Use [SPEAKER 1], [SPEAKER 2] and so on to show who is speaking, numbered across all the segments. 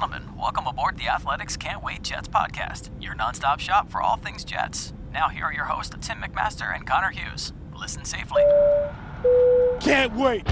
[SPEAKER 1] gentlemen, welcome aboard the Athletics Can't Wait Jets podcast, your nonstop shop for all things Jets. Now, here are your hosts, Tim McMaster and Connor Hughes. Listen safely.
[SPEAKER 2] Can't wait.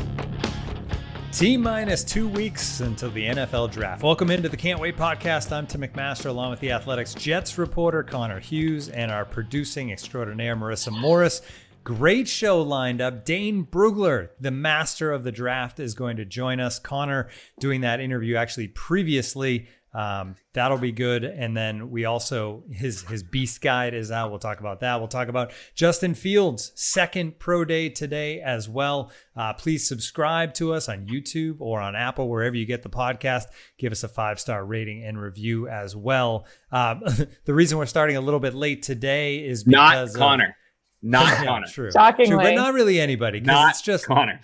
[SPEAKER 3] T minus two weeks until the NFL draft. Welcome into the Can't Wait podcast. I'm Tim McMaster, along with the Athletics Jets reporter Connor Hughes and our producing extraordinaire Marissa Morris. Great show lined up. Dane Brugler, the master of the draft, is going to join us. Connor doing that interview actually previously. Um, that'll be good. And then we also his his beast guide is out. We'll talk about that. We'll talk about Justin Fields' second pro day today as well. Uh, please subscribe to us on YouTube or on Apple wherever you get the podcast. Give us a five star rating and review as well. Um, the reason we're starting a little bit late today is
[SPEAKER 4] Not
[SPEAKER 3] because of-
[SPEAKER 4] Connor. Not
[SPEAKER 3] Yeah,
[SPEAKER 4] Connor.
[SPEAKER 3] True.
[SPEAKER 5] Shockingly.
[SPEAKER 3] True, but not really anybody.
[SPEAKER 4] Not
[SPEAKER 3] it's just
[SPEAKER 4] Connor.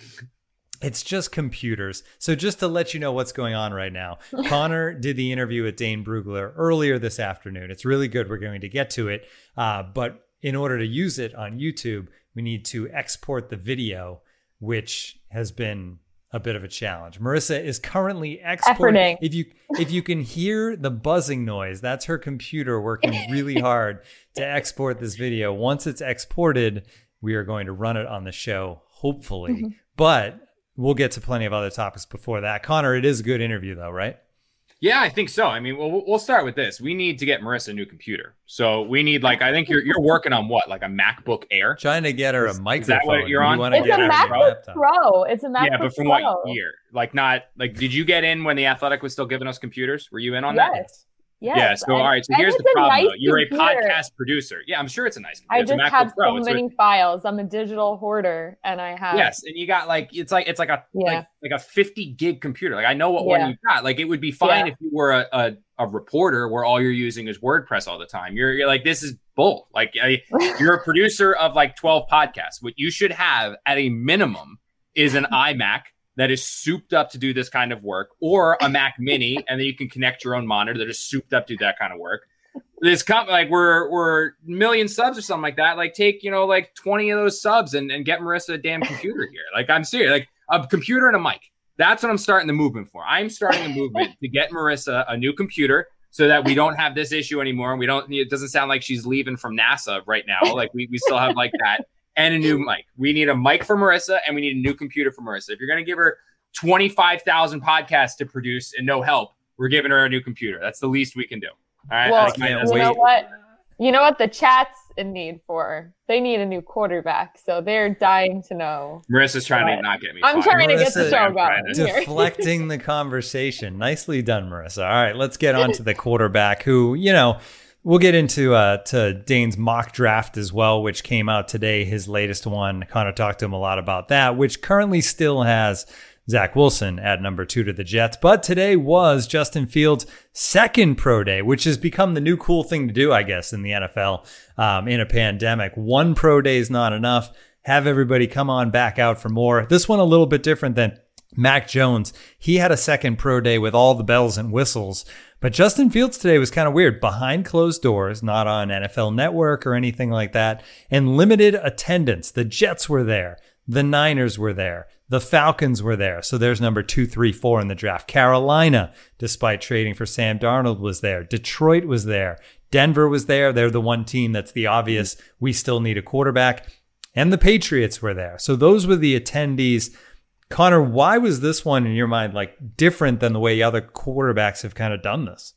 [SPEAKER 3] it's just computers. So just to let you know what's going on right now, Connor did the interview with Dane Brugler earlier this afternoon. It's really good. We're going to get to it, uh, but in order to use it on YouTube, we need to export the video, which has been a bit of a challenge. Marissa is currently exporting.
[SPEAKER 5] Efforting.
[SPEAKER 3] If you if you can hear the buzzing noise, that's her computer working really hard to export this video. Once it's exported, we are going to run it on the show, hopefully.
[SPEAKER 5] Mm-hmm.
[SPEAKER 3] But we'll get to plenty of other topics before that. Connor, it is a good interview though, right?
[SPEAKER 4] Yeah, I think so. I mean, well, we'll start with this. We need to get Marissa a new computer. So we need like I think you're you're working on what like a MacBook Air.
[SPEAKER 3] Trying to get her a
[SPEAKER 4] Is- is
[SPEAKER 3] microphone.
[SPEAKER 4] that what you're on?
[SPEAKER 3] wanna
[SPEAKER 5] It's
[SPEAKER 3] get
[SPEAKER 5] a
[SPEAKER 3] her
[SPEAKER 5] MacBook
[SPEAKER 3] laptop.
[SPEAKER 5] Pro. It's a MacBook
[SPEAKER 4] yeah, but from
[SPEAKER 5] Pro.
[SPEAKER 4] what year? Like not like did you get in when the Athletic was still giving us computers? Were you in on that?
[SPEAKER 5] Yes. Yes.
[SPEAKER 4] Yeah. So
[SPEAKER 5] And-
[SPEAKER 4] all right. So here's the problem.
[SPEAKER 5] nice.
[SPEAKER 4] You're a podcast producer. Yeah, I'm sure it's a nice. Computer.
[SPEAKER 5] I
[SPEAKER 4] It's a
[SPEAKER 5] just
[SPEAKER 4] MacBook
[SPEAKER 5] have
[SPEAKER 4] Pro.
[SPEAKER 5] so
[SPEAKER 4] It's
[SPEAKER 5] many files. I'm a digital hoarder, and I have.
[SPEAKER 4] Yes, and you got like it's like it's like a
[SPEAKER 5] Yeah.
[SPEAKER 4] like like a 50 gig computer. Like I know what
[SPEAKER 5] Yeah.
[SPEAKER 4] one you got. Like it would be fine
[SPEAKER 5] Yeah.
[SPEAKER 4] if you were a, a a reporter where all you're using is WordPress all the time. You're you're like this is bull. Like I, you're a producer of like 12 podcasts. What you should have at a minimum is an iMac that is souped up to do this kind of work, or a Mac Mini, and then you can connect your own monitor that is souped up to do that kind of work. This comp like we're we're million subs or something like that. Like take you know like 20 of those subs and, and get Marissa a damn computer here. Like I'm serious. Like a computer and a mic. That's what I'm starting the movement for. I'm starting a movement to get Marissa a new computer so that we don't have this issue anymore. And we don't, it doesn't sound like she's leaving from NASA right now. Like we, we still have like that and a new mic. We need a mic for Marissa and we need a new computer for Marissa. If you're going to give her 25,000 podcasts to produce and no help, we're giving her a new computer. That's the least we can do. All right.
[SPEAKER 5] Well,
[SPEAKER 4] That's
[SPEAKER 3] can't
[SPEAKER 5] you
[SPEAKER 4] message.
[SPEAKER 5] know what? You know what the Jets in need for? They need a new quarterback, so they're dying to know.
[SPEAKER 4] Marissa's trying to not get me.
[SPEAKER 5] I'm
[SPEAKER 4] fired.
[SPEAKER 5] trying to get the
[SPEAKER 3] Marissa,
[SPEAKER 5] show
[SPEAKER 4] I'm
[SPEAKER 5] going. here.
[SPEAKER 3] deflecting the conversation. Nicely done, Marissa. All right, let's get on to the quarterback who, you know, we'll get into uh to Dane's mock draft as well, which came out today, his latest one. Connor talked to him a lot about that, which currently still has Zach Wilson at number two to the Jets. But today was Justin Fields' second pro day, which has become the new cool thing to do, I guess, in the NFL um, in a pandemic. One pro day is not enough. Have everybody come on back out for more. This one a little bit different than Mac Jones, he had a second pro day with all the bells and whistles. But Justin Fields today was kind of weird behind closed doors, not on NFL Network or anything like that, and limited attendance. The Jets were there, the Niners were there, the Falcons were there. So there's number two, three, four in the draft. Carolina, despite trading for Sam Darnold, was there. Detroit was there. Denver was there. They're the one team that's the obvious, we still need a quarterback. And the Patriots were there. So those were the attendees Connor, why was this one in your mind like different than the way other quarterbacks have kind of done this?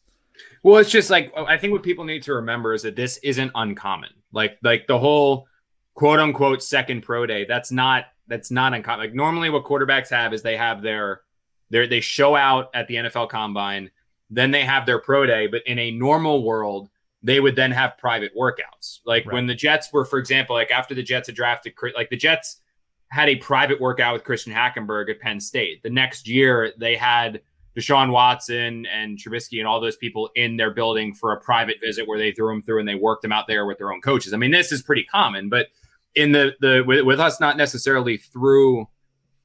[SPEAKER 4] Well, it's just like I think what people need to remember is that this isn't uncommon. Like like the whole quote unquote second pro day. That's not that's not uncommon. Like normally what quarterbacks have is they have their their they show out at the NFL combine, then they have their pro day, but in a normal world, they would then have private workouts. Like right. when the Jets were, for example, like after the Jets had drafted, like the Jets had a private workout with Christian Hackenberg at Penn State. The next year, they had Deshaun Watson and Trubisky and all those people in their building for a private visit where they threw them through and they worked them out there with their own coaches. I mean, this is pretty common, but in the the with, with us not necessarily through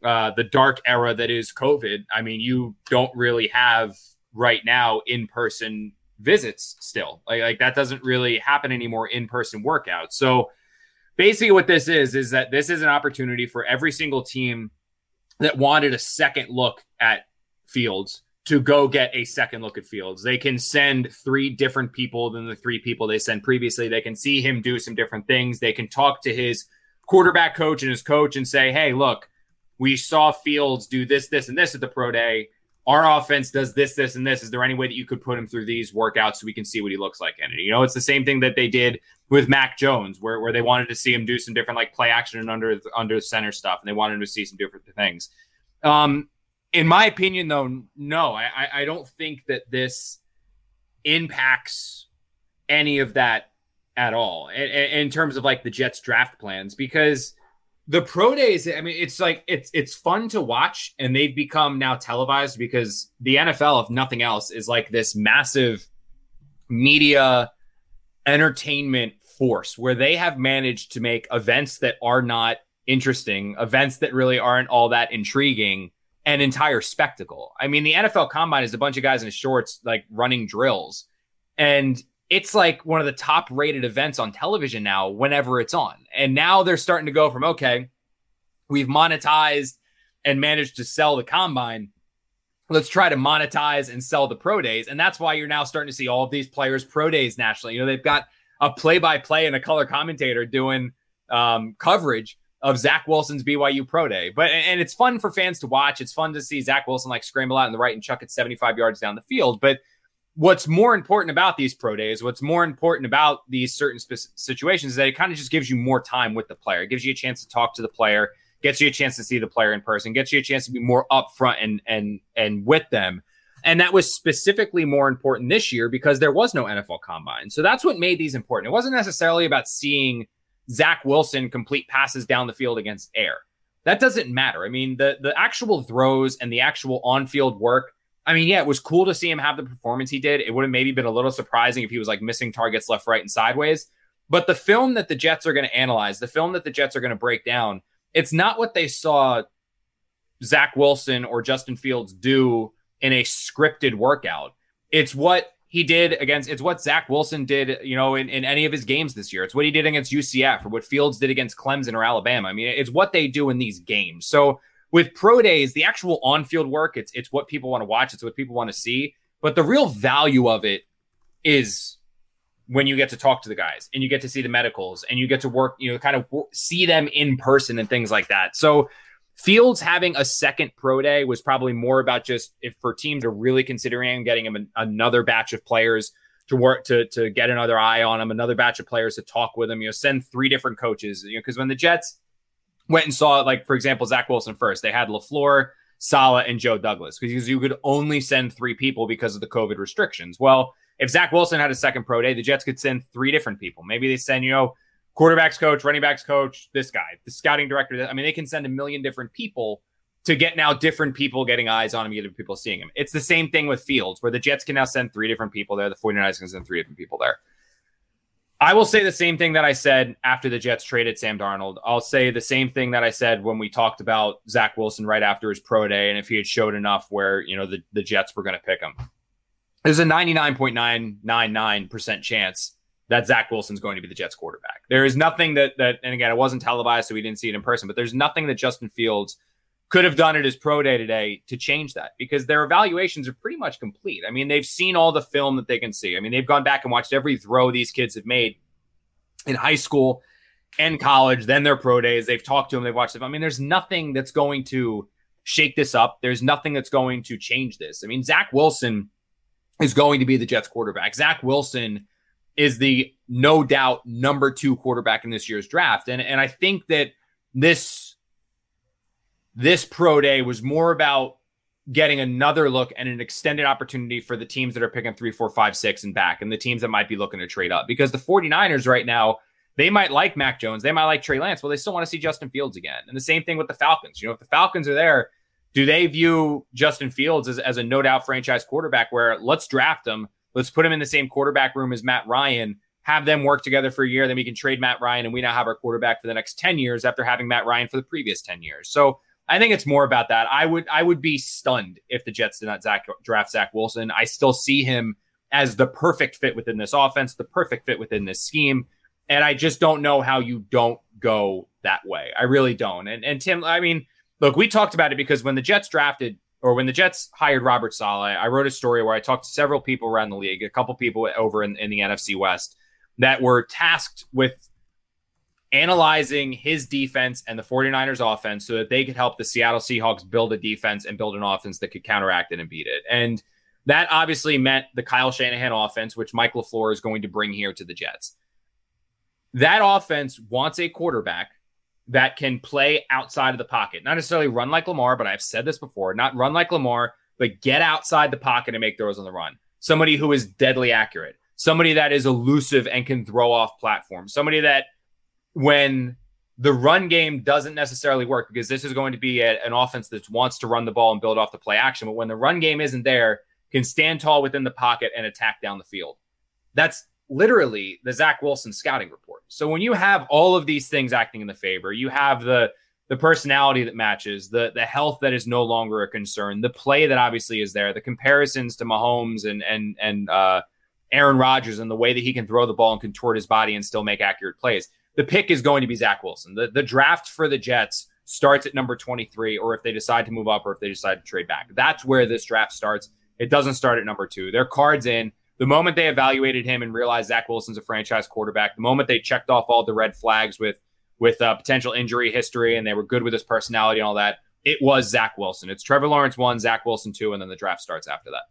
[SPEAKER 4] uh, the dark era that is COVID. I mean, you don't really have right now in person visits still. Like, like that doesn't really happen anymore in person workouts. So basically what this is is that this is an opportunity for every single team that wanted a second look at Fields to go get a second look at Fields. They can send three different people than the three people they sent previously. They can see him do some different things. They can talk to his quarterback coach and his coach and say, "Hey, look, we saw Fields do this, this, and this at the pro day our offense does this, this, and this. Is there any way that you could put him through these workouts so we can see what he looks like in it? You know, it's the same thing that they did with Mac Jones, where, where they wanted to see him do some different like play action and under under the center stuff, and they wanted to see some different things. Um, in my opinion, though, no, I, I don't think that this impacts any of that at all in, in terms of like the Jets draft plans because the pro days i mean it's like it's it's fun to watch and they've become now televised because the nfl if nothing else is like this massive media entertainment force where they have managed to make events that are not interesting events that really aren't all that intriguing an entire spectacle. I mean the nfl combine is a bunch of guys in shorts like running drills and it's like one of the top rated events on television now whenever it's on. And now they're starting to go from, okay, we've monetized and managed to sell the combine. Let's try to monetize and sell the pro days. And that's why you're now starting to see all of these players pro days nationally. You know, they've got a play by play and a color commentator doing um, coverage of Zach Wilson's BYU pro day. But and it's fun for fans to watch. It's fun to see Zach Wilson like scramble out in the right and chuck it 75 yards down the field. But what's more important about these pro days, what's more important about these certain sp- situations is that it kind of just gives you more time with the player. It gives you a chance to talk to the player, gets you a chance to see the player in person, gets you a chance to be more upfront and and and with them. And that was specifically more important this year because there was no NFL combine. So that's what made these important. It wasn't necessarily about seeing Zach Wilson complete passes down the field against air. That doesn't matter. I mean, the the actual throws and the actual on-field work I mean, yeah, it was cool to see him have the performance he did. It would have maybe been a little surprising if he was like missing targets left, right, and sideways. But the film that the Jets are going to analyze, the film that the Jets are going to break down, it's not what they saw Zach Wilson or Justin Fields do in a scripted workout. It's what he did against, it's what Zach Wilson did, you know, in, in any of his games this year. It's what he did against UCF or what Fields did against Clemson or Alabama. I mean, it's what they do in these games. So with pro days, the actual on-field work, it's it's what people want to watch, it's what people want to see. But the real value of it is when you get to talk to the guys and you get to see the medicals and you get to work, you know, kind of see them in person and things like that. So Fields having a second pro day was probably more about just if for teams are really considering getting him an, another batch of players to work to to get another eye on him, another batch of players to talk with him. You know, send three different coaches. You know, because when the Jets went and saw, like, for example, Zach Wilson first. They had LaFleur, Saleh, and Joe Douglas because you could only send three people because of the COVID restrictions. Well, if Zach Wilson had a second pro day, the Jets could send three different people. Maybe they send, you know, quarterbacks coach, running backs coach, this guy, the scouting director. I mean, they can send a million different people to get now different people getting eyes on him, getting people seeing him. It's the same thing with Fields, where the Jets can now send three different people there. The 49ers can send three different people there. I will say the same thing that I said after the Jets traded Sam Darnold. I'll say the same thing that I said when we talked about Zach Wilson right after his pro day, and if he had showed enough where you know the, the Jets were going to pick him. There's a 99.999% chance that Zach Wilson's going to be the Jets quarterback. There is nothing that that, and again, it wasn't televised, so we didn't see it in person, but there's nothing that Justin Fields could have done at his pro day today to change that because their evaluations are pretty much complete. I mean, they've seen all the film that they can see. I mean, they've gone back and watched every throw these kids have made in high school and college, then their pro days. They've talked to them, they've watched them. I mean, there's nothing that's going to shake this up. There's nothing that's going to change this. I mean, Zach Wilson is going to be the Jets quarterback. Zach Wilson is the no doubt number two quarterback in this year's draft. And and I think that this this pro day was more about getting another look and an extended opportunity for the teams that are picking three, four, five, six and back, and the teams that might be looking to trade up. Because the 49ers right now, they might like Mac Jones, they might like Trey Lance. Well, they still want to see Justin Fields again. And the same thing with the Falcons. You know, if the Falcons are there, do they view Justin Fields as, as a no doubt franchise quarterback where let's draft him, let's put him in the same quarterback room as Matt Ryan, have them work together for a year, then we can trade Matt Ryan and we now have our quarterback for the next 10 years after having Matt Ryan for the previous 10 years. So I think it's more about that. I would I would be stunned if the Jets did not Zach, draft Zach Wilson. I still see him as the perfect fit within this offense, the perfect fit within this scheme. And I just don't know how you don't go that way. I really don't. And and Tim, I mean, look, we talked about it because when the Jets drafted or when the Jets hired Robert Saleh, I wrote a story where I talked to several people around the league, a couple people over in, in the NFC West that were tasked with analyzing his defense and the 49ers offense so that they could help the Seattle Seahawks build a defense and build an offense that could counteract it and beat it. And that obviously meant the Kyle Shanahan offense, which Mike LaFleur is going to bring here to the Jets. That offense wants a quarterback that can play outside of the pocket. Not necessarily run like Lamar, but I've said this before, not run like Lamar, but get outside the pocket and make throws on the run. Somebody who is deadly accurate. Somebody that is elusive and can throw off platforms. Somebody that when the run game doesn't necessarily work because this is going to be a, an offense that wants to run the ball and build off the play action. But when the run game isn't there, can stand tall within the pocket and attack down the field. That's literally the Zach Wilson scouting report. So when you have all of these things acting in the favor, you have the the personality that matches, the the health that is no longer a concern, the play that obviously is there, the comparisons to Mahomes and and and uh, Aaron Rodgers and the way that he can throw the ball and contort his body and still make accurate plays. The pick is going to be Zach Wilson. The the draft for the Jets starts at number 23, or if they decide to move up, or if they decide to trade back. That's where this draft starts. It doesn't start at number two. Their cards in the moment they evaluated him and realized Zach Wilson's a franchise quarterback, the moment they checked off all the red flags with with uh, potential injury history and they were good with his personality and all that, it was Zach Wilson. It's Trevor Lawrence one, Zach Wilson two, and then the draft starts after that.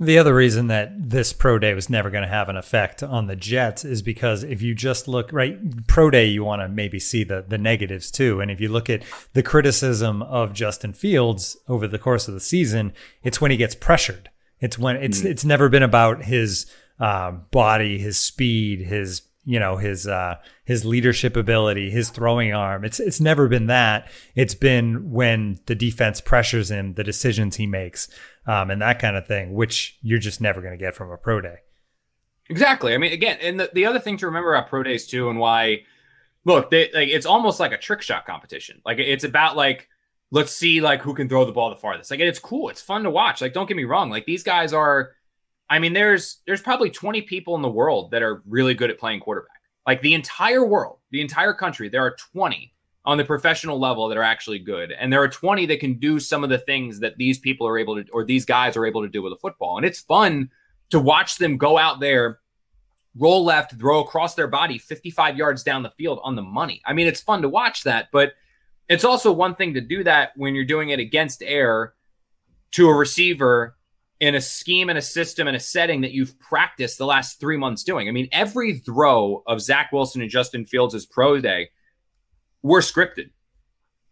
[SPEAKER 3] The other reason that this pro day was never going to have an effect on the Jets is because if you just look right pro day, you want to maybe see the the negatives too. And if you look at the criticism of Justin Fields over the course of the season, it's when he gets pressured. It's when it's mm. it's never been about his uh, body, his speed, his you know his uh, his leadership ability, his throwing arm. It's it's never been that. It's been when the defense pressures him, the decisions he makes, um, and that kind of thing, which you're just never going to get from a pro day.
[SPEAKER 4] Exactly. I mean, again, and the, the other thing to remember about pro days too, and why, look, they, like it's almost like a trick shot competition. Like it's about like let's see like who can throw the ball the farthest. Like it's cool. It's fun to watch. Like don't get me wrong. Like these guys are I mean there's there's probably 20 people in the world that are really good at playing quarterback. Like the entire world, the entire country, there are 20 on the professional level that are actually good. And there are 20 that can do some of the things that these people are able to or these guys are able to do with a football. And it's fun to watch them go out there roll left, throw across their body 55 yards down the field on the money. I mean, it's fun to watch that, but it's also one thing to do that when you're doing it against air to a receiver in a scheme and a system and a setting that you've practiced the last three months doing. I mean, every throw of Zach Wilson and Justin Fields' pro day were scripted.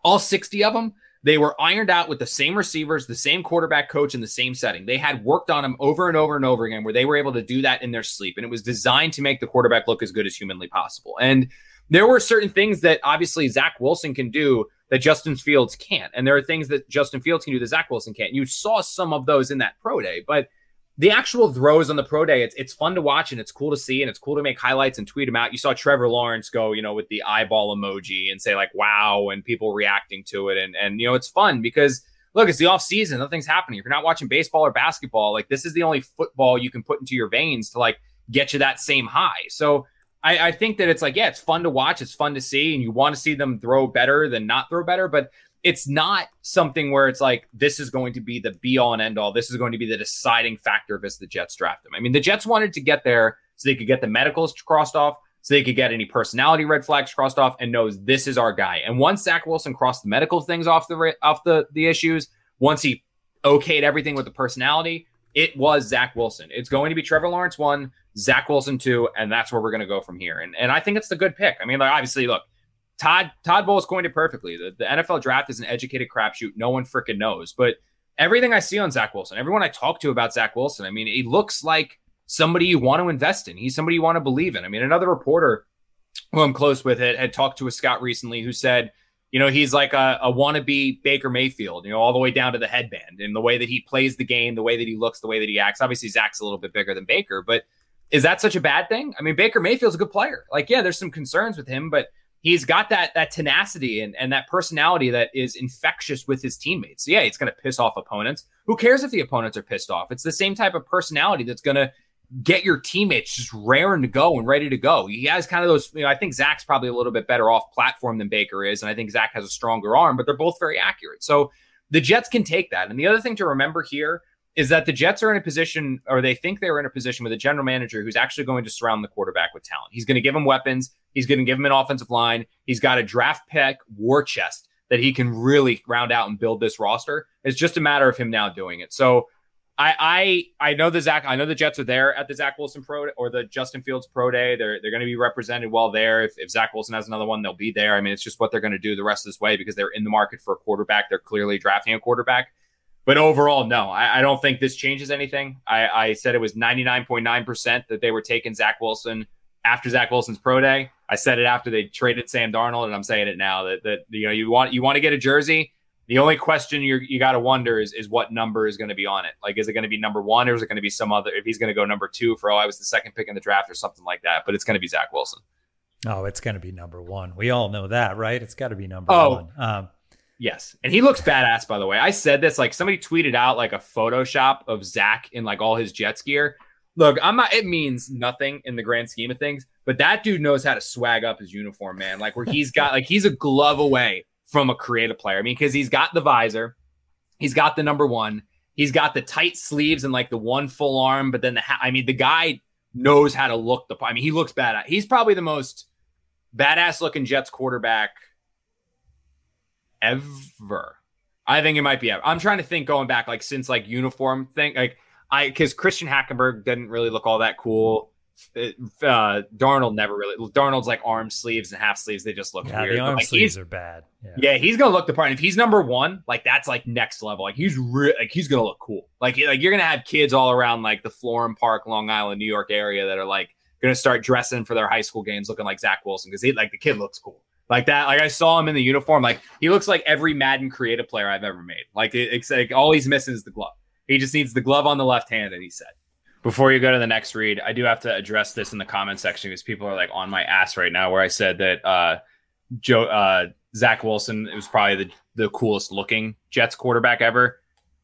[SPEAKER 4] All 60 of them, they were ironed out with the same receivers, the same quarterback coach in the same setting. They had worked on them over and over and over again where they were able to do that in their sleep. And it was designed to make the quarterback look as good as humanly possible. And there were certain things that obviously Zach Wilson can do that Justin Fields can't. And there are things that Justin Fields can do that Zach Wilson can't. You saw some of those in that pro day, but the actual throws on the pro day, it's it's fun to watch and it's cool to see and it's cool to make highlights and tweet them out. You saw Trevor Lawrence go, you know, with the eyeball emoji and say like wow and people reacting to it and and you know it's fun because look, it's the off season, nothing's happening. If you're not watching baseball or basketball, like this is the only football you can put into your veins to like get you that same high. So I, I think that it's like, yeah, it's fun to watch, it's fun to see, and you want to see them throw better than not throw better, but it's not something where it's like this is going to be the be all and end all. This is going to be the deciding factor if the Jets draft him. I mean, the Jets wanted to get there so they could get the medicals crossed off, so they could get any personality red flags crossed off, and knows this is our guy. And once Zach Wilson crossed the medical things off the off the the issues, once he okayed everything with the personality, it was Zach Wilson. It's going to be Trevor Lawrence one, Zach Wilson two, and that's where we're going to go from here. And and I think it's the good pick. I mean, like obviously, look, Todd Todd Bowles coined it perfectly. The, the NFL draft is an educated crapshoot. No one freaking knows. But everything I see on Zach Wilson, everyone I talk to about Zach Wilson, I mean, he looks like somebody you want to invest in. He's somebody you want to believe in. I mean, another reporter who I'm close with it had talked to a scout recently who said, you know, he's like a, a wannabe Baker Mayfield, you know, all the way down to the headband and the way that he plays the game, the way that he looks, the way that he acts. Obviously, Zach's a little bit bigger than Baker, but is that such a bad thing? I mean, Baker Mayfield's a good player. Like, yeah, there's some concerns with him, but he's got that that tenacity and, and that personality that is infectious with his teammates. So yeah, it's going to piss off opponents. Who cares if the opponents are pissed off? It's the same type of personality that's going to get your teammates just raring to go and ready to go. He has kind of those, you know, I think Zach's probably a little bit better off platform than Baker is. And I think Zach has a stronger arm, but they're both very accurate. So the Jets can take that. And the other thing to remember here is that the Jets are in a position, or they think they're in a position with a general manager who's actually going to surround the quarterback with talent. He's going to give him weapons. He's going to give him an offensive line. He's got a draft pick war chest that he can really round out and build this roster. It's just a matter of him now doing it. So I I I know the Zach I know the Jets are there at the Zach Wilson Pro or the Justin Fields Pro Day. They're they're going to be represented well there. If, if Zach Wilson has another one, they'll be there. I mean, it's just what they're going to do the rest of this way because they're in the market for a quarterback. They're clearly drafting a quarterback. But overall, no, I, I don't think this changes anything. I, I said it was 99.9% that they were taking Zach Wilson after Zach Wilson's pro day. I said it after they traded Sam Darnold, and I'm saying it now that that you know you want you want to get a jersey. The only question you you got to wonder is is what number is going to be on it. Like, is it going to be number one, or is it going to be some other? If he's going to go number two for oh, I was the second pick in the draft, or something like that. But it's going to be Zach Wilson.
[SPEAKER 3] Oh, it's going to be number one. We all know that, right? It's got to be number
[SPEAKER 4] oh,
[SPEAKER 3] one. Um,
[SPEAKER 4] Yes. And he looks badass, by the way. I said this, like somebody tweeted out like a Photoshop of Zach in like all his Jets gear. Look, I'm not, it means nothing in the grand scheme of things, but that dude knows how to swag up his uniform, man. Like where he's got, like, he's a glove away from a creative player. I mean, because he's got the visor, he's got the number one, he's got the tight sleeves and like the one full arm, but then the, ha- I mean, the guy knows how to look the, I mean, he looks badass. He's probably the most badass looking Jets quarterback ever. I think it might be ever. I'm trying to think going back, like since like uniform thing, like I because Christian Hackenberg didn't really look all that cool. uh, Darnold never really. Darnold's like arm sleeves and half sleeves. They just look
[SPEAKER 3] yeah,
[SPEAKER 4] weird.
[SPEAKER 3] The arm
[SPEAKER 4] like,
[SPEAKER 3] sleeves are bad.
[SPEAKER 4] Yeah. yeah. he's gonna look the part. And if he's number one, like that's like next level. Like he's re- like he's gonna look cool. Like like you're gonna have kids all around like the Florham Park, Long Island, New York area that are like gonna start dressing for their high school games looking like Zach Wilson because he like the kid looks cool like that. Like I saw him in the uniform. Like he looks like every Madden creative player I've ever made. Like it, it's like all he's missing is the glove. He just needs the glove on the left hand, and he said. Before you go to the next read, I do have to address this in the comment section because people are like on my ass right now. Where I said that uh, Joe uh, Zach Wilson was probably the the coolest looking Jets quarterback ever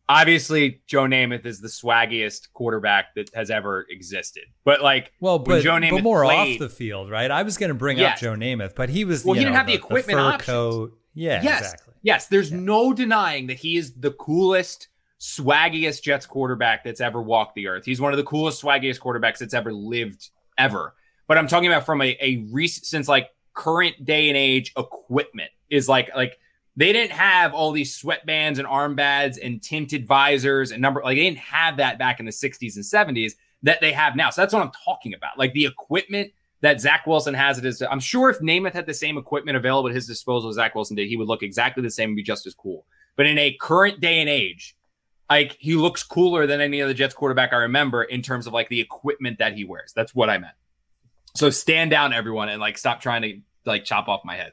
[SPEAKER 4] obviously Joe Namath is the swaggiest quarterback that has ever existed. But like,
[SPEAKER 3] well, but,
[SPEAKER 4] Joe Namath
[SPEAKER 3] but more
[SPEAKER 4] played,
[SPEAKER 3] off the field, right? I was going to bring
[SPEAKER 4] yes.
[SPEAKER 3] up Joe Namath, but he was
[SPEAKER 4] well,
[SPEAKER 3] he
[SPEAKER 4] didn't have the, the equipment
[SPEAKER 3] the coat. Yeah,
[SPEAKER 4] yes,
[SPEAKER 3] exactly.
[SPEAKER 4] Yes, there's
[SPEAKER 3] yeah.
[SPEAKER 4] no denying that he is the coolest, swaggiest Jets quarterback that's ever walked the earth. He's one of the coolest, swaggiest quarterbacks that's ever lived ever. But I'm talking about from a, a recent, since like current day and age equipment is like like they didn't have all these sweatbands and armbands and tinted visors and number like they didn't have that back in the 60s and 70s that they have now. So that's what I'm talking about. Like the equipment that Zach Wilson has at his I'm sure if Namath had the same equipment available at his disposal as Zach Wilson did, he would look exactly the same and be just as cool. But in a current day and age, like he looks cooler than any other Jets quarterback I remember in terms of like the equipment that he wears. That's what I meant. So stand down, everyone, and like stop trying to like chop off my head.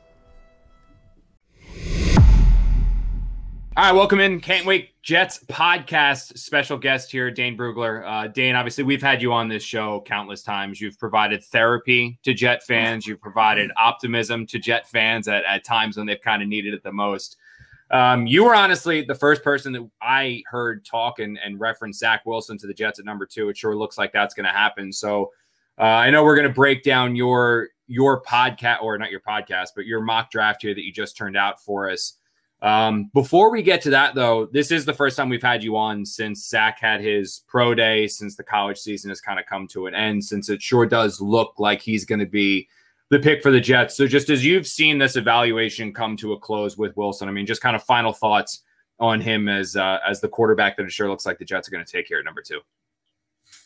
[SPEAKER 4] All right, welcome in. Can't wait. Jets podcast special guest here, Dane Brugler. Uh, Dane, obviously, we've had you on this show countless times. You've provided therapy to Jet fans. You've provided optimism to Jet fans at, at times when they've kind of needed it the most. Um, you were honestly the first person that I heard talk and, and reference Zach Wilson to the Jets at number two. It sure looks like that's going to happen. So uh, I know we're going to break down your your podcast or not your podcast, but your mock draft here that you just turned out for us. Um, before we get to that, though, this is the first time we've had you on since Zach had his pro day, since the college season has kind of come to an end, since it sure does look like he's going to be the pick for the Jets. So, just as you've seen this evaluation come to a close with Wilson, I mean, just kind of final thoughts on him as uh, as the quarterback that it sure looks like the Jets are going to take here at number two.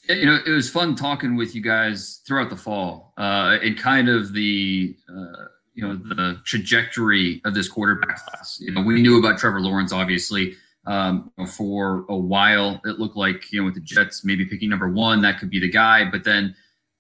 [SPEAKER 6] You know, it was fun talking with you guys throughout the fall, uh, and kind of the. Uh, you know the trajectory of this quarterback class. You know, we knew about Trevor Lawrence obviously um, for a while. It looked like you know with the Jets maybe picking number one that could be the guy, but then.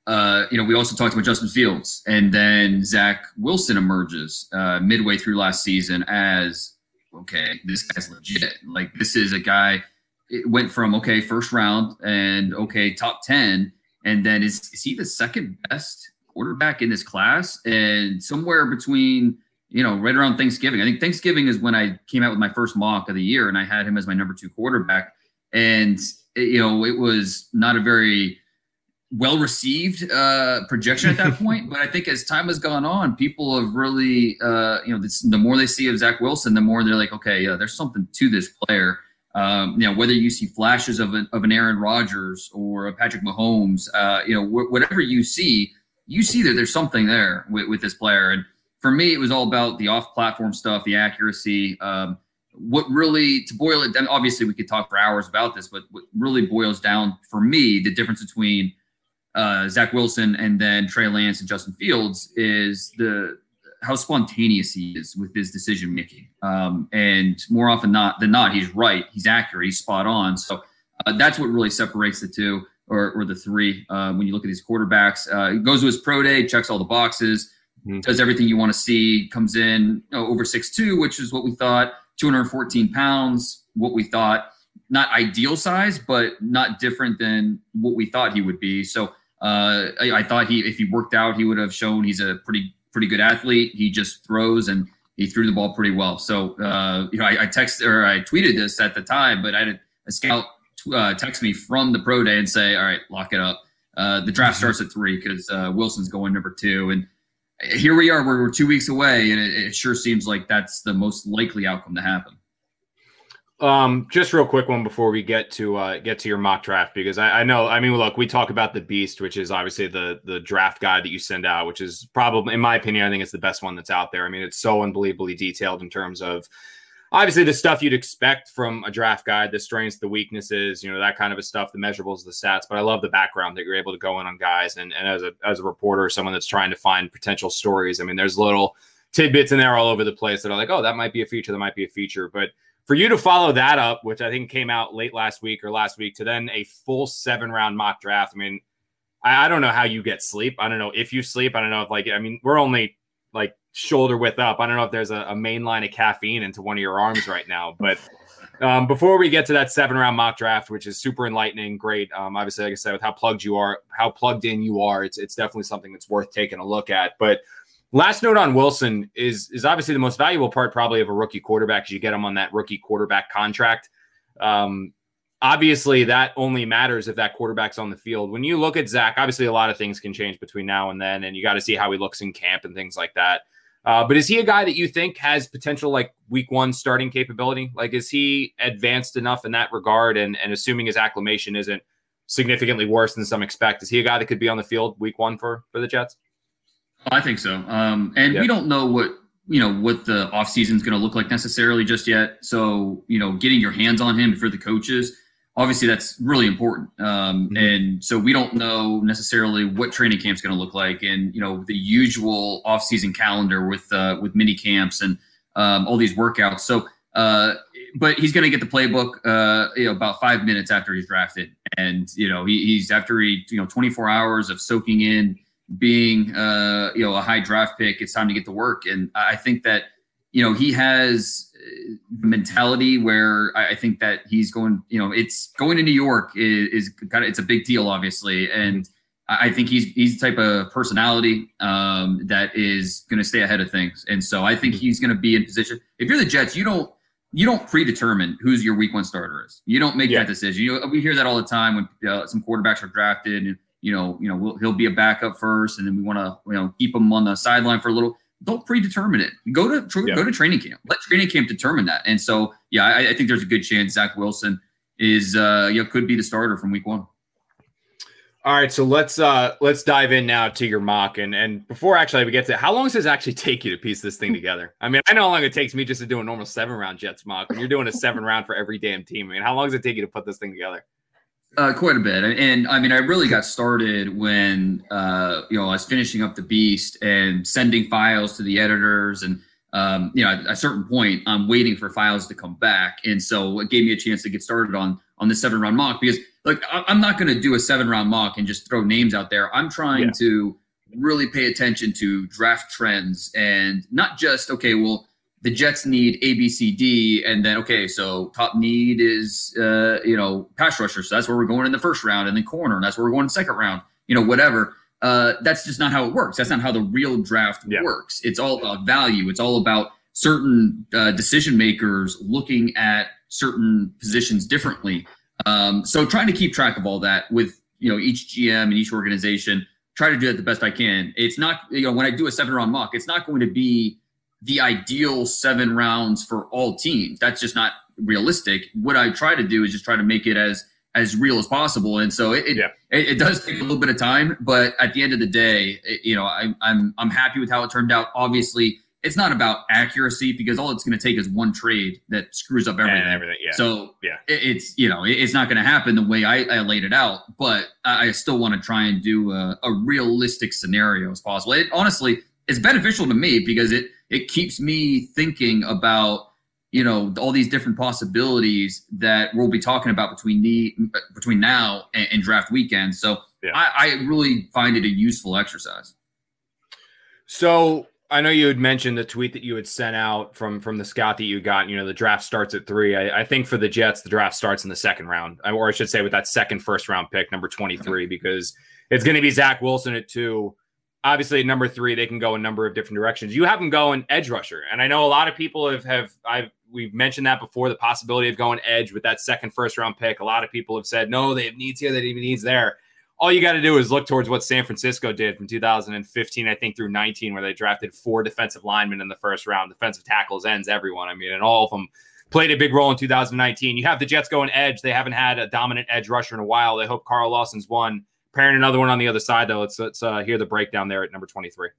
[SPEAKER 6] Uh, you know, we also talked about Justin Fields, and then Zach Wilson emerges uh, midway through last season as okay, this guy's legit. Like this is a guy. It went from okay first round and okay top ten, and then is is he the second best quarterback in this class, and somewhere between you know right around Thanksgiving. I think Thanksgiving is when I came out with my first mock of the year, and I had him as my number two quarterback. And it, you know it was not a very well received uh, projection at that point. But I think as time has gone on, people have really, uh, you know, this, the more they see of Zach Wilson, the more they're like, okay, yeah, there's something to this player. Um, you know, whether you see flashes of an, of an Aaron Rodgers or a Patrick Mahomes, uh, you know, wh- whatever you see, you see that there's something there with, with this player. And for me, it was all about the off platform stuff, the accuracy. Um, what really, to boil it down, obviously we could talk for hours about this, but what really boils down for me, the difference between uh, Zach Wilson and then Trey Lance and Justin Fields is the how spontaneous he is with his decision making. Um, and more often not than not, he's right. He's accurate. He's spot on. So uh, that's what really separates the two or, or the three uh, when you look at these quarterbacks. Uh, goes to his pro day, checks all the boxes, mm-hmm. does everything you want to see, comes in you know, over six two, which is what we thought, 214 pounds, what we thought, not ideal size, but not different than what we thought he would be. So uh, I, I thought he, if he worked out, he would have shown he's a pretty pretty good athlete. He just throws and he threw the ball pretty well. So uh, you know, I, I texted or I tweeted this at the time, but I had a, scout uh, text me from the pro day and say, all right, lock it up. Uh, the draft starts at three because uh, Wilson's going number two. And here we are, we're, we're two weeks away, and it, it, sure seems like that's the most likely outcome to happen.
[SPEAKER 4] Um, just real quick one before we get to uh, get to your mock draft because I, I know I mean look we talk about the beast which is obviously the the draft guide that you send out which is probably in my opinion I think it's the best one that's out there I mean it's so unbelievably detailed in terms of obviously the stuff you'd expect from a draft guide, the strengths, the weaknesses, you know, that kind of stuff, the measurables, the stats. But I love the background that you're able to go in on guys. And, and as a as a reporter, someone that's trying to find potential stories, I mean, there's little tidbits in there all over the place that are like, oh, that might be a feature, that might be a feature. But for you to follow that up, which I think came out late last week or last week, to then a full seven round mock draft. I mean, I, I don't know how you get sleep. I don't know if you sleep. I don't know if like I mean, we're only like shoulder width up. I don't know if there's a, a main line of caffeine into one of your arms right now, but um, before we get to that seven round mock draft, which is super enlightening, great. Um, obviously, like I said, with how plugged you are, how plugged in you are, it's it's definitely something that's worth taking a look at. But Last note on Wilson is is obviously the most valuable part probably of a rookie quarterback is you get him on that rookie quarterback contract. Um, obviously that only matters if that quarterback's on the field. When you look at Zach, obviously a lot of things can change between now and then, and you got to see how he looks in camp and things like that. Uh, but is he a guy that you think has potential like week one starting capability? Like, is he advanced enough in that regard? And and assuming his acclimation isn't significantly worse than some expect, is he a guy that could be on the field week one for for the Jets?
[SPEAKER 6] I think so. Um, and
[SPEAKER 4] Yep.
[SPEAKER 6] we don't know what you know what the offseason is going to look like necessarily just yet. So you know, getting your hands on him for the coaches, obviously that's really important. Um,
[SPEAKER 4] Mhm.
[SPEAKER 6] And so we don't know necessarily what training camp's going to look like, and you know the usual offseason calendar with uh, with mini camps and um, all these workouts. So. Uh, but he's going to get the playbook, uh, you know, about five minutes after he's drafted, and you know, he, he's after he, you know, 24 hours of soaking in being uh, you know a high draft pick, it's time to get to work. And I think that you know he has uh, the mentality where I think that he's going. You know, it's going to New York is, is kind of it's a big deal, obviously, and I I think he's he's the type of personality um, that is going to stay ahead of things. And so I think he's going to be in position. If you're the Jets, you don't you don't predetermine who's your week one starter is. You don't make
[SPEAKER 4] Yeah.
[SPEAKER 6] that decision. You know, we hear that all the time when uh, some quarterbacks are drafted and you know, you know, we'll, he'll be a backup first, and then we want to, you know, keep him on the sideline for a little. Don't predetermine it. Go to tr-
[SPEAKER 4] Yeah.
[SPEAKER 6] go to training camp. Let training camp determine that. And so, yeah, I, I think there's a good chance Zach Wilson is, uh, you know, could be the starter from week one.
[SPEAKER 4] All right, so let's uh let's dive in now to your mock and and before actually we get to it, how long does it actually take you to piece this thing together? I mean, I know how long it takes me just to do a normal seven round Jets mock. When you're doing a seven round for every damn team, I mean, how long does it take you to put this thing together?
[SPEAKER 6] Uh, quite a bit, and, I mean, I really got started when uh, you know I was finishing up the Beast and sending files to the editors, and um, you know, at a certain point, I'm waiting for files to come back, and so it gave me a chance to get started on on the seven round mock because, like, I'm not going to do a seven round mock and just throw names out there. I'm trying
[SPEAKER 4] Yeah.
[SPEAKER 6] to really pay attention to draft trends and not just okay, well, the Jets need A, B, C, D, and then okay, so top need is uh, you know pass rusher, so that's where we're going in the first round, and then corner, and that's where we're going in the second round. You know, whatever. Uh, that's just not how it works. That's not how the real draft
[SPEAKER 4] Yeah.
[SPEAKER 6] works. It's all about value. It's all about certain uh, decision makers looking at certain positions differently. Um, so trying to keep track of all that with you know each GM and each organization, try to do it the best I can. It's not you know when I do a seven round mock, it's not going to be the ideal seven rounds for all teams. That's just not realistic. What I try to do is just try to make it as as real as possible. And so it it,
[SPEAKER 4] Yeah.
[SPEAKER 6] it, it does take a little bit of time, but at the end of the day, it- you know, I'm I'm I'm happy with how it turned out. Obviously, it's not about accuracy because all it's going to take is one trade that screws up everything.
[SPEAKER 4] And everything, yeah.
[SPEAKER 6] So
[SPEAKER 4] Yeah.
[SPEAKER 6] it's you know it's not going to happen the way I, I laid it out, but I, I still want to try and do a, a realistic scenario as possible. It honestly it's beneficial to me because it it keeps me thinking about you know all these different possibilities that we'll be talking about between the between now and, and draft weekend. So
[SPEAKER 4] Yeah.
[SPEAKER 6] I, I really find it a useful exercise.
[SPEAKER 4] So I know you had mentioned the tweet that you had sent out from from the scout that you got. You know, the draft starts at three. I, I think for the Jets, the draft starts in the second round, or I should say, with that second first round pick, number twenty three, because it's going to be Zach Wilson at two. Obviously, at number three, they can go a number of different directions. You have them going edge rusher, and I know a lot of people have have I've we've mentioned that before. The possibility of going edge with that second first round pick. A lot of people have said no, they have needs here, they have needs there all you got to do is look towards what San Francisco did from 2015, I think, through 19, where they drafted four defensive linemen in the first round, defensive tackles, ends, everyone. I mean, and all of them played a big role in 2019. You have the Jets going edge. They haven't had a dominant edge rusher in a while. They hope Carl Lawson's one. Pairing another one on the other side, though. Let's let's uh, hear the breakdown there at number 23.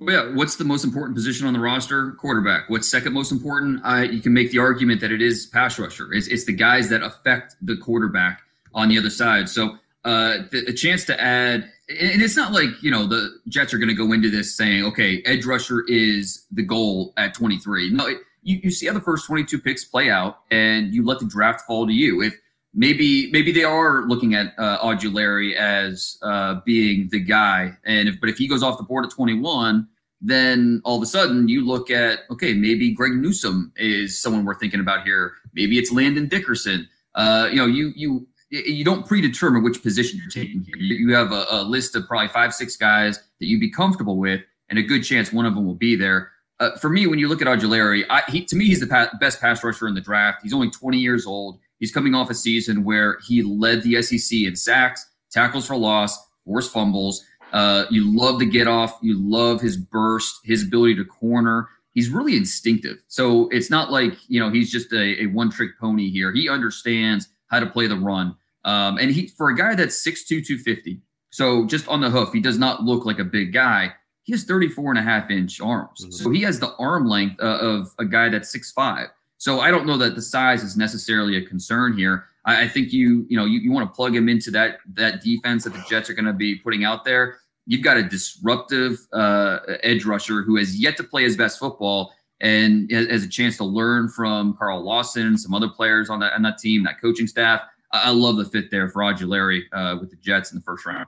[SPEAKER 6] Well, yeah, what's the most important position on the roster? Quarterback. What's second most important? I you can make the argument that it is pass rusher. It's, it's the guys that affect the quarterback on the other side. So uh, the, a chance to add, and it's not like you know the Jets are going to go into this saying, okay, edge rusher is the goal at 23. No, it, you you see how the first 22 picks play out, and you let the draft fall to you. If maybe maybe they are looking at uh, Ojulari as uh, being the guy, and if but if he goes off the board at 21, then all of a sudden you look at okay, maybe Greg Newsome is someone we're thinking about here. Maybe it's Landon Dickerson. Uh, you know, you you you don't predetermine which position you're taking here. You have a, a list of probably five, six guys that you'd be comfortable with, and a good chance one of them will be there. Uh, for me, when you look at Ojulari, I, he, to me, he's the pa- best pass rusher in the draft. He's only 20 years old. He's coming off a season where he led the SEC in sacks, tackles for loss, forced fumbles. Uh, you love the get off. You love his burst, his ability to corner. He's really instinctive. So it's not like, you know, he's just a, a one trick pony here. He understands how to play the run. Um, and he, for a guy that's 6'2, 250, so just on the hoof, he does not look like a big guy. He has 34 and a half inch arms. Mm-hmm. So he has the arm length uh, of a guy that's 6'5. So I don't know that the size is necessarily a concern here. I, I think you, you know, you, you want to plug him into that that defense that the Jets are going to be putting out there. You've got a disruptive uh, edge rusher who has yet to play his best football and has a chance to learn from Carl Lawson, some other players on that on that team, that coaching staff. I, I love the fit there for Ojulari uh, with the Jets in the first round.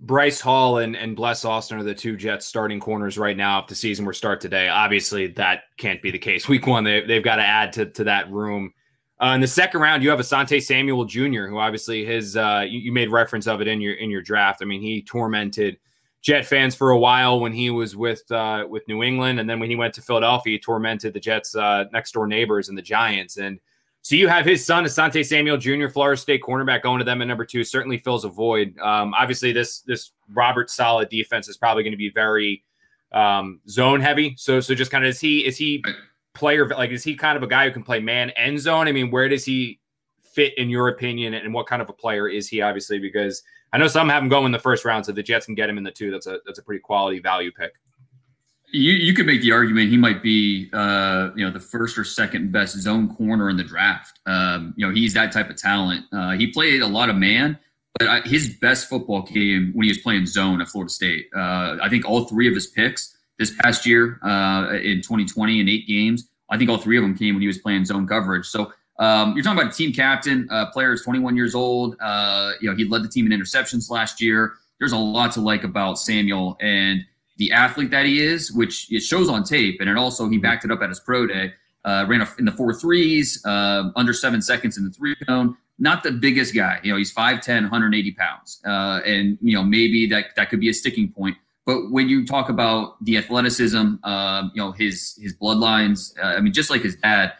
[SPEAKER 4] Bryce Hall and, and Bless Austin are the two Jets starting corners right now. If the season were start today, obviously that can't be the case. Week one, they, they've got to add to, to that room. Uh, in the second round, you have Asante Samuel Jr., who obviously his uh, you, you, made reference of it in your in your draft. I mean, he tormented Jet fans for a while when he was with uh, with New England, and then when he went to Philadelphia, he tormented the Jets' uh, next door neighbors and the Giants. And so you have his son, Asante Samuel Jr., Florida State cornerback, going to them at number two. Certainly fills a void. Um, obviously, this this Robert Saleh defense is probably going to be very um, zone heavy. So so just kind of is he is he player like is he kind of a guy who can play man and zone? I mean, where does he fit in your opinion, and what kind of a player is he? Obviously, because I know some have him going in the first round, so the Jets can get him in the two. That's a that's a pretty quality value pick
[SPEAKER 6] you you could make the argument he might be uh, you know the first or second best zone corner in the draft. Um, you know he's that type of talent. Uh, he played a lot of man, but I, his best football came when he was playing zone at Florida State. Uh, I think all three of his picks this past year uh, in 2020 in eight games. I think all three of them came when he was playing zone coverage. So um, you're talking about a team captain, uh, player is 21 years old. Uh, you know he led the team in interceptions last year. There's a lot to like about Samuel and the athlete that he is, which it shows on tape, and it also he backed it up at his pro day. Uh, ran in the four threes, uh, under seven seconds in the three cone. Not the biggest guy, you know. He's 5'10", 180 pounds, uh, and you know maybe that that could be a sticking point. But when you talk about the athleticism, um, you know his his bloodlines. Uh, I mean, just like his dad,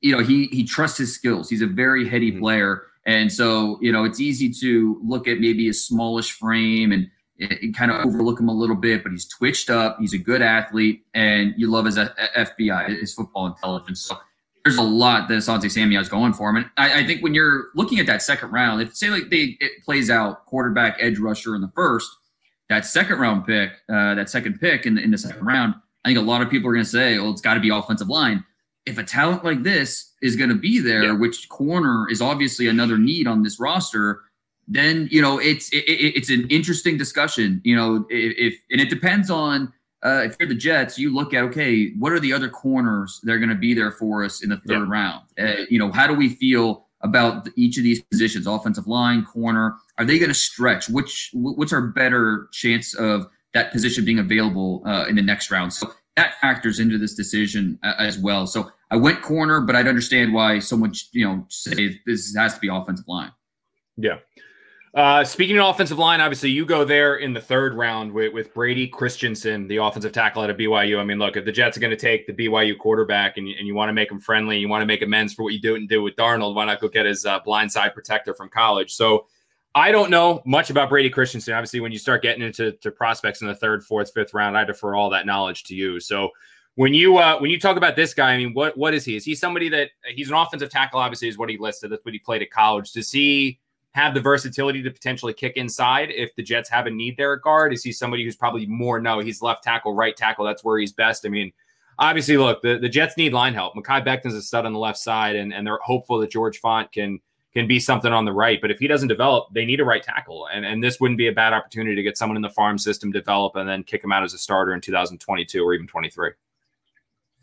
[SPEAKER 6] you know he he trusts his skills. He's a very heady mm-hmm. player, and so you know it's easy to look at maybe a smallish frame and and kind of overlook him a little bit, but he's twitched up. He's a good athlete, and you love his FBI, his football intelligence. So there's a lot that Asante Samuel is going for him. And I, I, think when you're looking at that second round, if say like they it plays out quarterback, edge rusher in the first, that second round pick, uh, that second pick in the, in the second round, I think a lot of people are going to say, well, it's got to be offensive line. If a talent like this is going to be there, yeah. which corner is obviously another need on this roster, then you know it's it, it's an interesting discussion. You know, if, if and it depends on uh, if you're the Jets, you look at okay, what are the other corners that are going to be there for us in the third yeah. round? Uh, you know, how do we feel about each of these positions, offensive line, corner? Are they going to stretch? Which what's our better chance of that position being available uh, in the next round? So that factors into this decision uh, as well. So I went corner, but I'd understand why someone you know say this has to be offensive line.
[SPEAKER 4] Yeah. Uh, speaking of offensive line, obviously you go there in the third round with, with Brady Christensen, the offensive tackle out of BYU. I mean, look, if the Jets are going to take the BYU quarterback and and you want to make him friendly, you want to make amends for what you didn't do with Darnold, why not go get his uh, blindside protector from college? So I don't know much about Brady Christensen. Obviously, when you start getting into to prospects in the third, fourth, fifth round, I defer all that knowledge to you. So when you uh, when you talk about this guy, I mean, what what is he? Is he somebody that he's an offensive tackle? Obviously, is what he listed. That's what he played at college. Does he have the versatility to potentially kick inside if the Jets have a need there at guard? Is he somebody who's probably more no, he's left tackle, right tackle. That's where he's best. I mean, obviously, look, the, the Jets need line help. Mekhi Becton's a stud on the left side, and, and they're hopeful that George Fant can can be something on the right. But if he doesn't develop, they need a right tackle. And, and this wouldn't be a bad opportunity to get someone in the farm system develop and then kick him out as a starter in 2022 or even 23.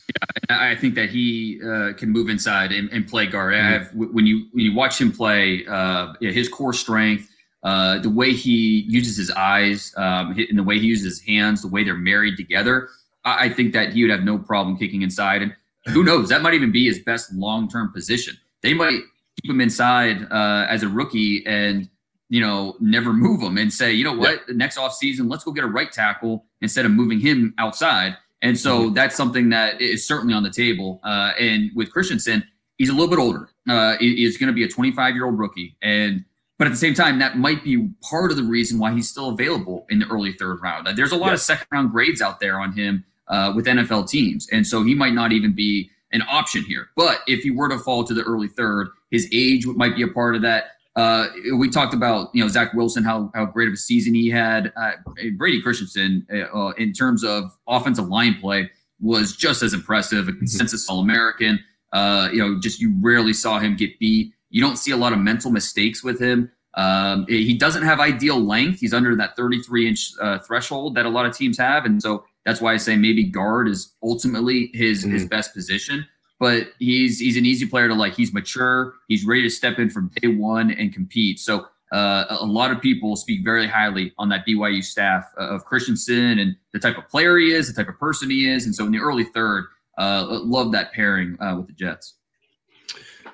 [SPEAKER 6] Yeah, I think that he uh, can move inside and, and play guard. Mm-hmm. when you when you watch him play, uh, his core strength, uh, the way he uses his eyes, um, and the way he uses his hands, the way they're married together, I, I think that he would have no problem kicking inside. And who knows, that might even be his best long term position. They might keep him inside uh, as a rookie and you know, never move him and say, you know what, the next offseason, let's go get a right tackle instead of moving him outside. And so
[SPEAKER 4] Mhm.
[SPEAKER 6] that's something that is certainly on the table. Uh, and with Christensen, he's a little bit older. Uh, he's going to be a 25 year old rookie, and but at the same time, that might be part of the reason why he's still available in the early third round. Uh, There's a lot
[SPEAKER 4] Yeah.
[SPEAKER 6] of second round grades out there on him uh, with NFL teams, and so he might not even be an option here. But if he were to fall to the early third, his age might be a part of that. Uh, we talked about you know Zach Wilson, how how great of a season he had. Uh, Brady Christensen, uh, uh, in terms of offensive line play, was just as impressive. A consensus All American. Uh, you know, just you rarely saw him get beat. You don't see a lot of mental mistakes with him. Um, he doesn't have ideal length. He's under that 33 inch uh, threshold that a lot of teams have, and so that's why I say maybe guard is ultimately his his best position. But he's he's an easy player to like. He's mature. He's ready to step in from day one and compete. So uh, a lot of people speak very highly on that BYU staff uh, of Christensen and the type of player he is, the type of person he is. And so in the early third, uh, love that pairing uh, with the Jets.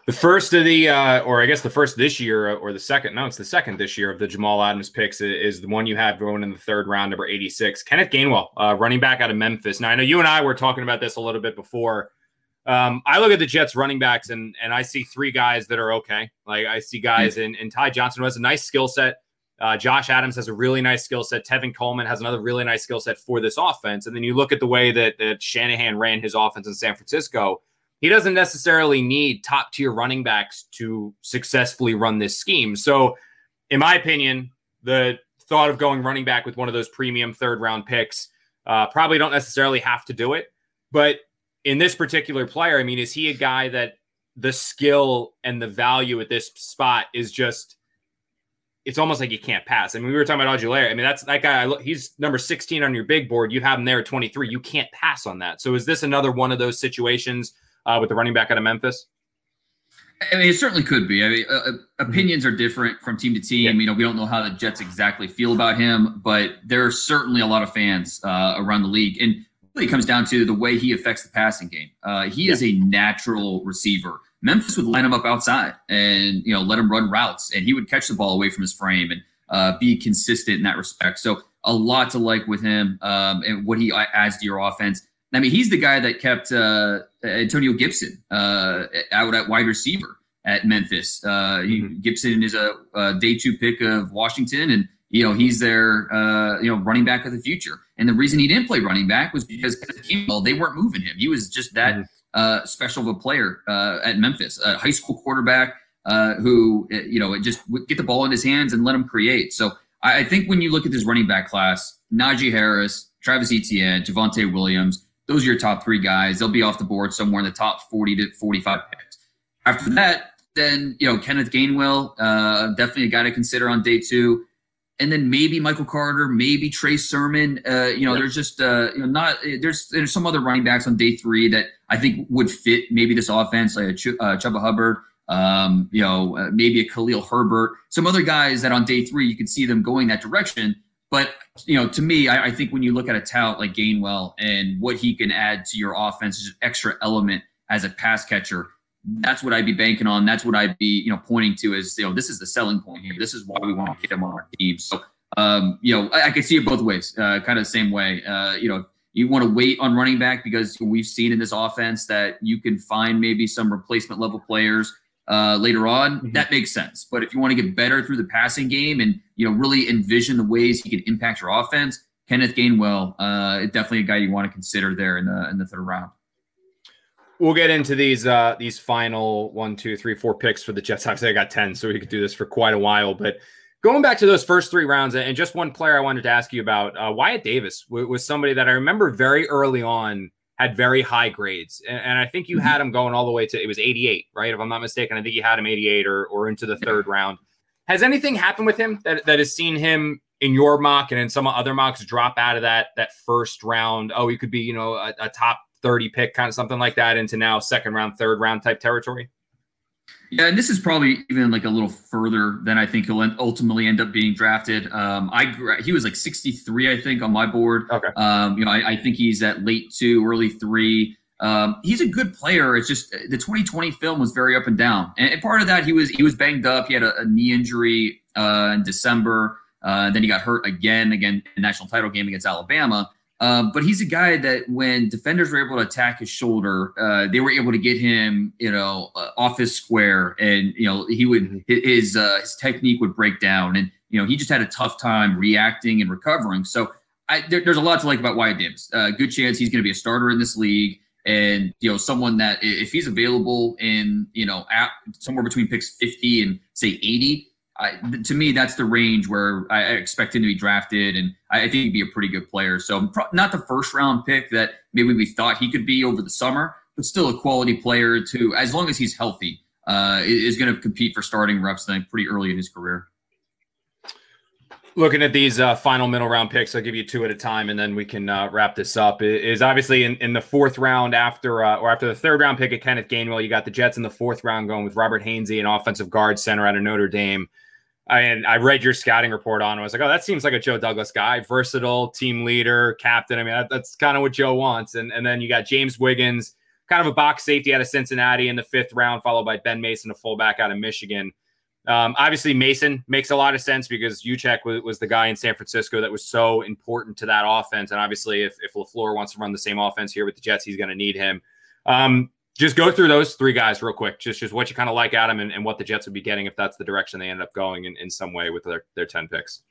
[SPEAKER 4] The first of the, uh, or I guess the first this year, or the second, no, it's the second this year of the Jamal Adams picks is the one you had going in the third round, number 86. Kenneth Gainwell, uh, running back out of Memphis. Now, I know you and I were talking about this a little bit before. Um, I look at the Jets running backs and and I see three guys that are okay. Like I see guys in, in Ty Johnson who has a nice skill set. Uh, Josh Adams has a really nice skill set. Tevin Coleman has another really nice skill set for this offense. And then you look at the way that, that Shanahan ran his offense in San Francisco he doesn't necessarily need top tier running backs to successfully run this scheme. So, in my opinion, the thought of going running back with one of those premium third round picks uh, probably don't necessarily have to do it. But in this particular player, I mean, is he a guy that the skill and the value at this spot is just it's almost like you can't pass. I mean, we were talking about Aguilera. I mean, that's that guy. I look, he's number 16 on your big board. You have him there at 23. You can't pass on that. So is this another one of those situations uh, with the running back out of Memphis?
[SPEAKER 6] I mean, it certainly could be. I mean, uh, uh, opinions are different from team to team.
[SPEAKER 4] Yeah.
[SPEAKER 6] You know, we don't know how the Jets exactly feel about him, but there are certainly a lot of fans uh, around the league, and really comes down to the way he affects the passing game. Uh, he is a natural receiver. Memphis would line him up outside and you know let him run routes, and he would catch the ball away from his frame and uh, be consistent in that respect. So a lot to like with him um, and what he adds to your offense. I mean, he's the guy that kept uh, Antonio Gibson uh, out at wide receiver at Memphis. Uh, he, Gibson is a, a day two pick of Washington, and you know he's their uh, you know running back of the future. And the reason he didn't play running back was because Kenneth Gainwell, they weren't moving him. He was just that uh, special of a player uh, at Memphis, a high school quarterback uh, who uh, you know just get the ball in his hands and let him create. So I, I think when you look at this running back class, Najee Harris, Travis Etienne, Javonte Williams, those are your top three guys. They'll be off the board somewhere in the top 40 to 45 picks. After that, then, you know, Kenneth Gainwell, uh, definitely a guy to consider on day two. And then maybe Michael Carter, maybe Trey Sermon. Uh, you know,
[SPEAKER 4] Yeah.
[SPEAKER 6] there's just uh, you know not there's there's some other running backs on day three that I think would fit maybe this offense, like a Ch- uh, Chuba Hubbard, um, you know, uh, maybe a Khalil Herbert, some other guys that on day three you could see them going that direction. But you know, to me, I, I think when you look at a talent like Gainwell and what he can add to your offense, is an extra element as a pass catcher. That's what I'd be banking on. That's what I'd be, you know, pointing to as, you know, this is the selling point here. This is why we want to get him on our team. So, um, you know, I, I can see it both ways, uh, kind of the same way. Uh, you know, you want to wait on running back because we've seen in this offense that you can find maybe some replacement level players uh, later on.
[SPEAKER 4] Mhm.
[SPEAKER 6] That makes sense. But if you want to get better through the passing game and you know really envision the ways he can impact your offense, Kenneth Gainwell, uh, definitely a guy you want to consider there in the in the third round.
[SPEAKER 4] We'll get into these uh these final one, two, three, four picks for the Jets. Obviously, I got 10, so we could do this for quite a while. But going back to those first three rounds, and just one player I wanted to ask you about, uh, Wyatt Davis wa- was somebody that I remember very early on had very high grades. And, and I think you had him going all the way to it was 88, right? If I'm not mistaken, I think you had him 88 or or into the third round. Has anything happened with him that, that has seen him in your mock and in some other mocks drop out of that that first round? Oh, he could be, you know, a, a top 30 pick, kind of something like that, into now second round, third round type territory?
[SPEAKER 6] Yeah, and this is probably even like a little further than I think he'll en- ultimately end up being drafted. Um, I he was like 63, I think, on my board.
[SPEAKER 4] Okay.
[SPEAKER 6] Um, you know, I, I think he's at late two, early three. Um, he's a good player. It's just the 2020 film was very up and down, and, and part of that he was he was banged up. He had a, a knee injury uh, in December. Uh, then he got hurt again, again, in national title game against Alabama. Um, but he's a guy that when defenders were able to attack his shoulder, uh, they were able to get him, you know, uh, off his square, and you know he would
[SPEAKER 4] Mm-hmm.
[SPEAKER 6] his uh, his technique would break down, and you know he just had a tough time reacting and recovering. So I, there, there's a lot to like about Wyatt Davis. Uh, good chance he's going to be a starter in this league, and you know someone that if he's available in you know at somewhere between picks 50 and say 80. I, to me, that's the range where I expect him to be drafted, and I think he'd be a pretty good player. So, not the first round pick that maybe we thought he could be over the summer, but still a quality player to, as long as he's healthy, uh, is going to compete for starting reps. I think pretty early in his career.
[SPEAKER 4] Looking at these uh, final middle round picks, I'll give you two at a time, and then we can uh, wrap this up. It is obviously in, in the fourth round after uh, or after the third round pick of Kenneth Gainwell, you got the Jets in the fourth round going with Robert Hainsey, an offensive guard center out of Notre Dame. I, and I read your scouting report on. I was like, oh, that seems like a Joe Douglas guy, versatile team leader, captain. I mean, that, that's kind of what Joe wants. And and then you got James Wiggins, kind of a box safety out of Cincinnati in the fifth round, followed by Ben Mason, a fullback out of Michigan. Um, obviously, Mason makes a lot of sense because Juszczyk was, was the guy in San Francisco that was so important to that offense. And obviously, if, if LaFleur wants to run the same offense here with the Jets, he's going to need him. Um, just go through those three guys real quick. Just just what you kind of like at him and, and what the Jets would be getting if that's the direction they end up going in, in some way with their, their 10 picks.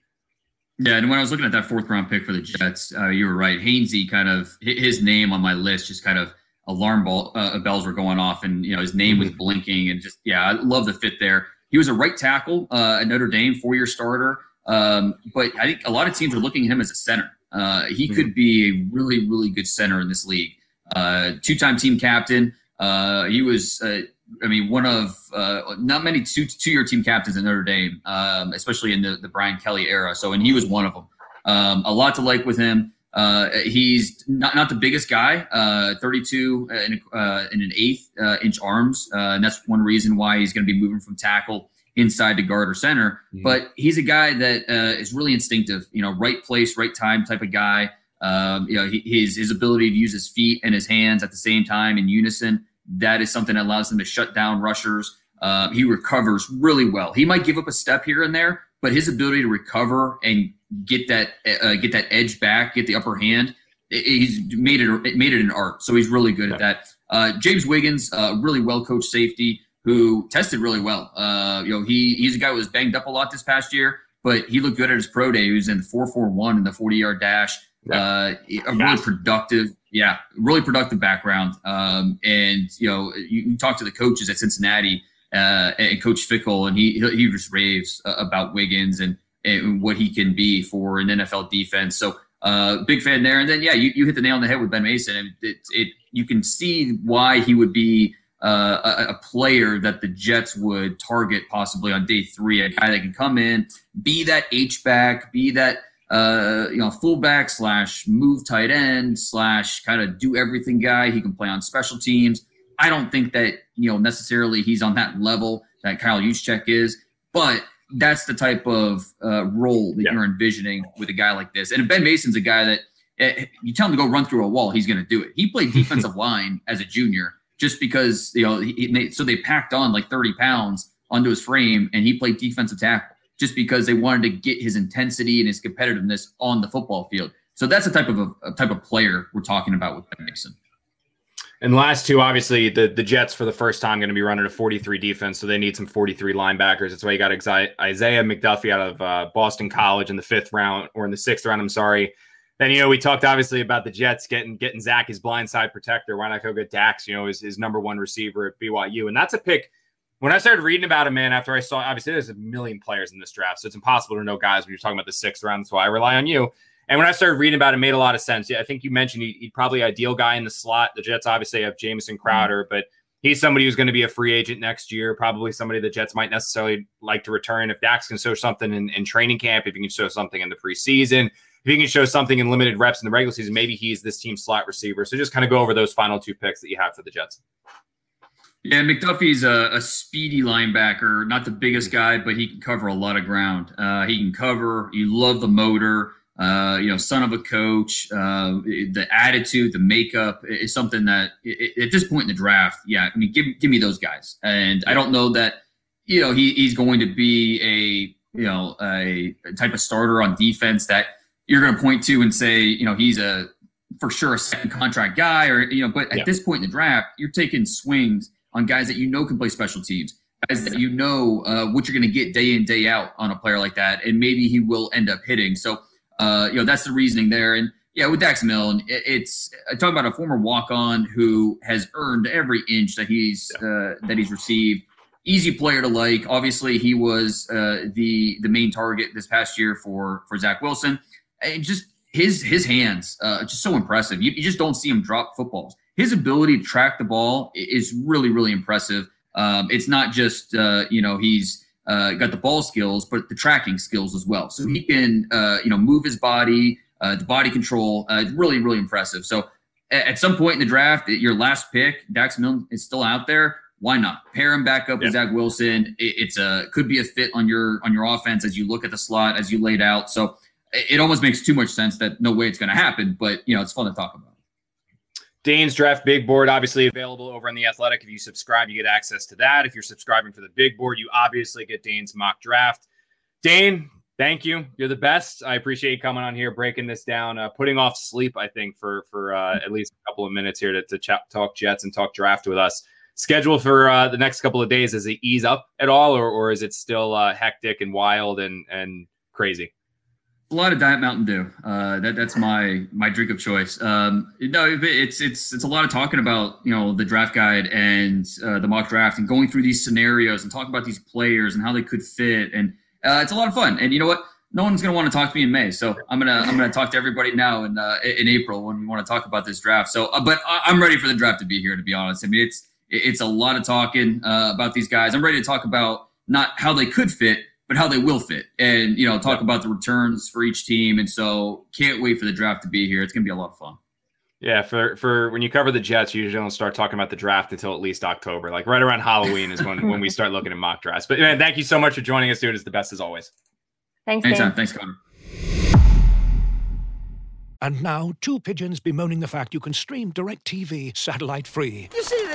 [SPEAKER 6] Yeah, and when I was looking at that fourth round pick for the Jets, uh, you were right. Hainsey kind of his name on my list, just kind of alarm ball, uh, bells were going off, and you know his name was blinking, and just yeah, I love the fit there. He was a right tackle uh, at Notre Dame, four year starter, um, but I think a lot of teams are looking at him as a center. Uh, he could be a really, really good center in this league. Uh, two time team captain. Uh, he was, uh, I mean, one of uh, not many two two year team captains in Notre Dame, um, especially in the, the Brian Kelly era. So, and he was one of them. Um, a lot to like with him. Uh, he's not, not the biggest guy, uh, 32 and, uh, and an eighth uh, inch arms. Uh, and that's one reason why he's going to be moving from tackle inside to guard or center. But he's a guy that uh, is really instinctive, you know, right place, right time type of guy. Um, you know, he, his his ability to use his feet and his hands at the same time in unison. That is something that allows him to shut down rushers. Uh, he recovers really well. He might give up a step here and there, but his ability to recover and get that uh, get that edge back, get the upper hand, i- he's made it it made it an art. So he's really good at that. Uh, James Wiggins, uh, really well coached safety who tested really well. Uh, you know, he he's a guy who was banged up a lot this past year, but he looked good at his pro day. He was in the four four one in the forty yard dash. Uh, a really productive, yeah, really productive background. Um, and you know, you, you talk to the coaches at Cincinnati uh, and Coach Fickell, and he he just raves uh, about Wiggins and, and what he can be for an NFL defense. So uh, big fan there. And then yeah, you, you hit the nail on the head with Ben Mason, and it, it you can see why he would be uh, a, a player that the Jets would target possibly on day three, a guy that can come in, be that H back, be that uh, you know fullback slash move tight end slash kind of do everything guy. He can play on special teams. I don't think that you know necessarily he's on that level that Kyle Juszczyk is, but that's the type of uh, role that
[SPEAKER 4] Yeah.
[SPEAKER 6] you're envisioning with a guy like this. And Ben Mason's a guy that eh, you tell him to go run through a wall, he's going to do it. He played defensive line as a junior just because you know he, he so they packed on like 30 pounds onto his frame and he played defensive tackle just because they wanted to get his intensity and his competitiveness on the football field. So that's the type of a, a type of player we're talking about with Ben Mason.
[SPEAKER 4] And last two, obviously, the, the Jets for the first time going to be running a 43 defense, so they need some 43 linebackers. That's why you got Isaiah Isaiah McDuffie out of uh, Boston College in the fifth round or in the sixth round. I'm sorry. Then you know we talked obviously about the Jets getting getting Zach his blindside protector. Why not go get Dax? You know his, his number one receiver at BYU, and that's a pick. When I started reading about him, man, after I saw obviously there's a million players in this draft, so it's impossible to know guys when you're talking about the sixth round. That's why I rely on you. And when I started reading about it, it made a lot of sense. Yeah, I think you mentioned he, he'd probably ideal guy in the slot. The Jets obviously have Jameson Crowder, mm. but he's somebody who's going to be a free agent next year. Probably somebody the Jets might necessarily like to return if Dax can show something in, in training camp, if he can show something in the preseason, if he can show something in limited reps in the regular season. Maybe he's this team slot receiver. So just kind of go over those final two picks that you have for the Jets.
[SPEAKER 6] Yeah, McDuffie's a, a speedy linebacker, not the biggest guy, but he can cover a lot of ground. Uh, he can cover. You love the motor. uh, you know, son of a coach. Uh, the attitude, the makeup is something that at this point in the draft, yeah, I mean, give give me those guys. And I don't know that you know he, he's going to be a you know a, a type of starter on defense that you're going to point to and say you know he's a for sure a second contract guy or you know. But at
[SPEAKER 4] Yeah.
[SPEAKER 6] this point in the draft, you're taking swings on guys that you know can play special teams guys that you know uh, what you're going to get day in day out on a player like that, and maybe he will end up hitting. So, uh, you know, that's the reasoning there. And yeah, with Dax Milne, it, it's I talk about a former walk on who has earned every inch that he's uh, that he's received. Easy player to like. Obviously, he was uh, the the main target this past year for for Zach Wilson, and just his his hands uh, just so impressive. You, you just don't see him drop footballs. His ability to track the ball is really really impressive. Um, it's not just uh, you know he's uh, got the ball skills, but the tracking skills as well. So he can uh, you know move his body, uh, the body control, uh, really really impressive. So at some point in the draft, your last pick, Dax Milne is still out there. Why not pair him back up with Zach Wilson? It, it's a could be a fit on your on your offense as you look at the slot as you laid out. So it, it almost makes too much sense that no way it's going to happen. But you know it's fun to talk about.
[SPEAKER 4] Dane's draft big board obviously available over on the Athletic. If you subscribe, you get access to that. If you're subscribing for the big board, you obviously get Dane's mock draft. Dane, thank you. You're the best. I appreciate you coming on here, breaking this down, uh, putting off sleep. I think for for uh, at least a couple of minutes here to, to chat, talk Jets and talk draft with us. Schedule for uh, the next couple of days does it ease up at all, or or is it still uh, hectic and wild and and crazy?
[SPEAKER 6] A lot of Diet Mountain Dew. Uh, that that's my my drink of choice. Um, no, it's it's it's a lot of talking about you know the draft guide and uh, the mock draft and going through these scenarios and talking about these players and how they could fit and uh, it's a lot of fun. And you know what? No one's gonna want to talk to me in May, so I'm gonna I'm gonna talk to everybody now in uh, in April when we want to talk about this draft. So, uh, but I'm ready for the draft to be here. To be honest, I mean it's it's a lot of talking uh, about these guys. I'm ready to talk about not how they could fit, but how they will fit, and you know, talk about the returns for each team. And so, can't wait for the draft to be here. It's gonna be a lot of fun.
[SPEAKER 4] Yeah, for for when you cover the Jets, you usually don't start talking about the draft until at least October. Like right around Halloween is when when we start looking at mock drafts. But man, thank you so much for joining us, dude. It's the best as always.
[SPEAKER 5] Thanks,
[SPEAKER 6] Anytime.
[SPEAKER 5] Dane.
[SPEAKER 6] Thanks, Connor.
[SPEAKER 7] And now, two pigeons bemoaning the fact you can stream DirecTV satellite free.
[SPEAKER 8] You see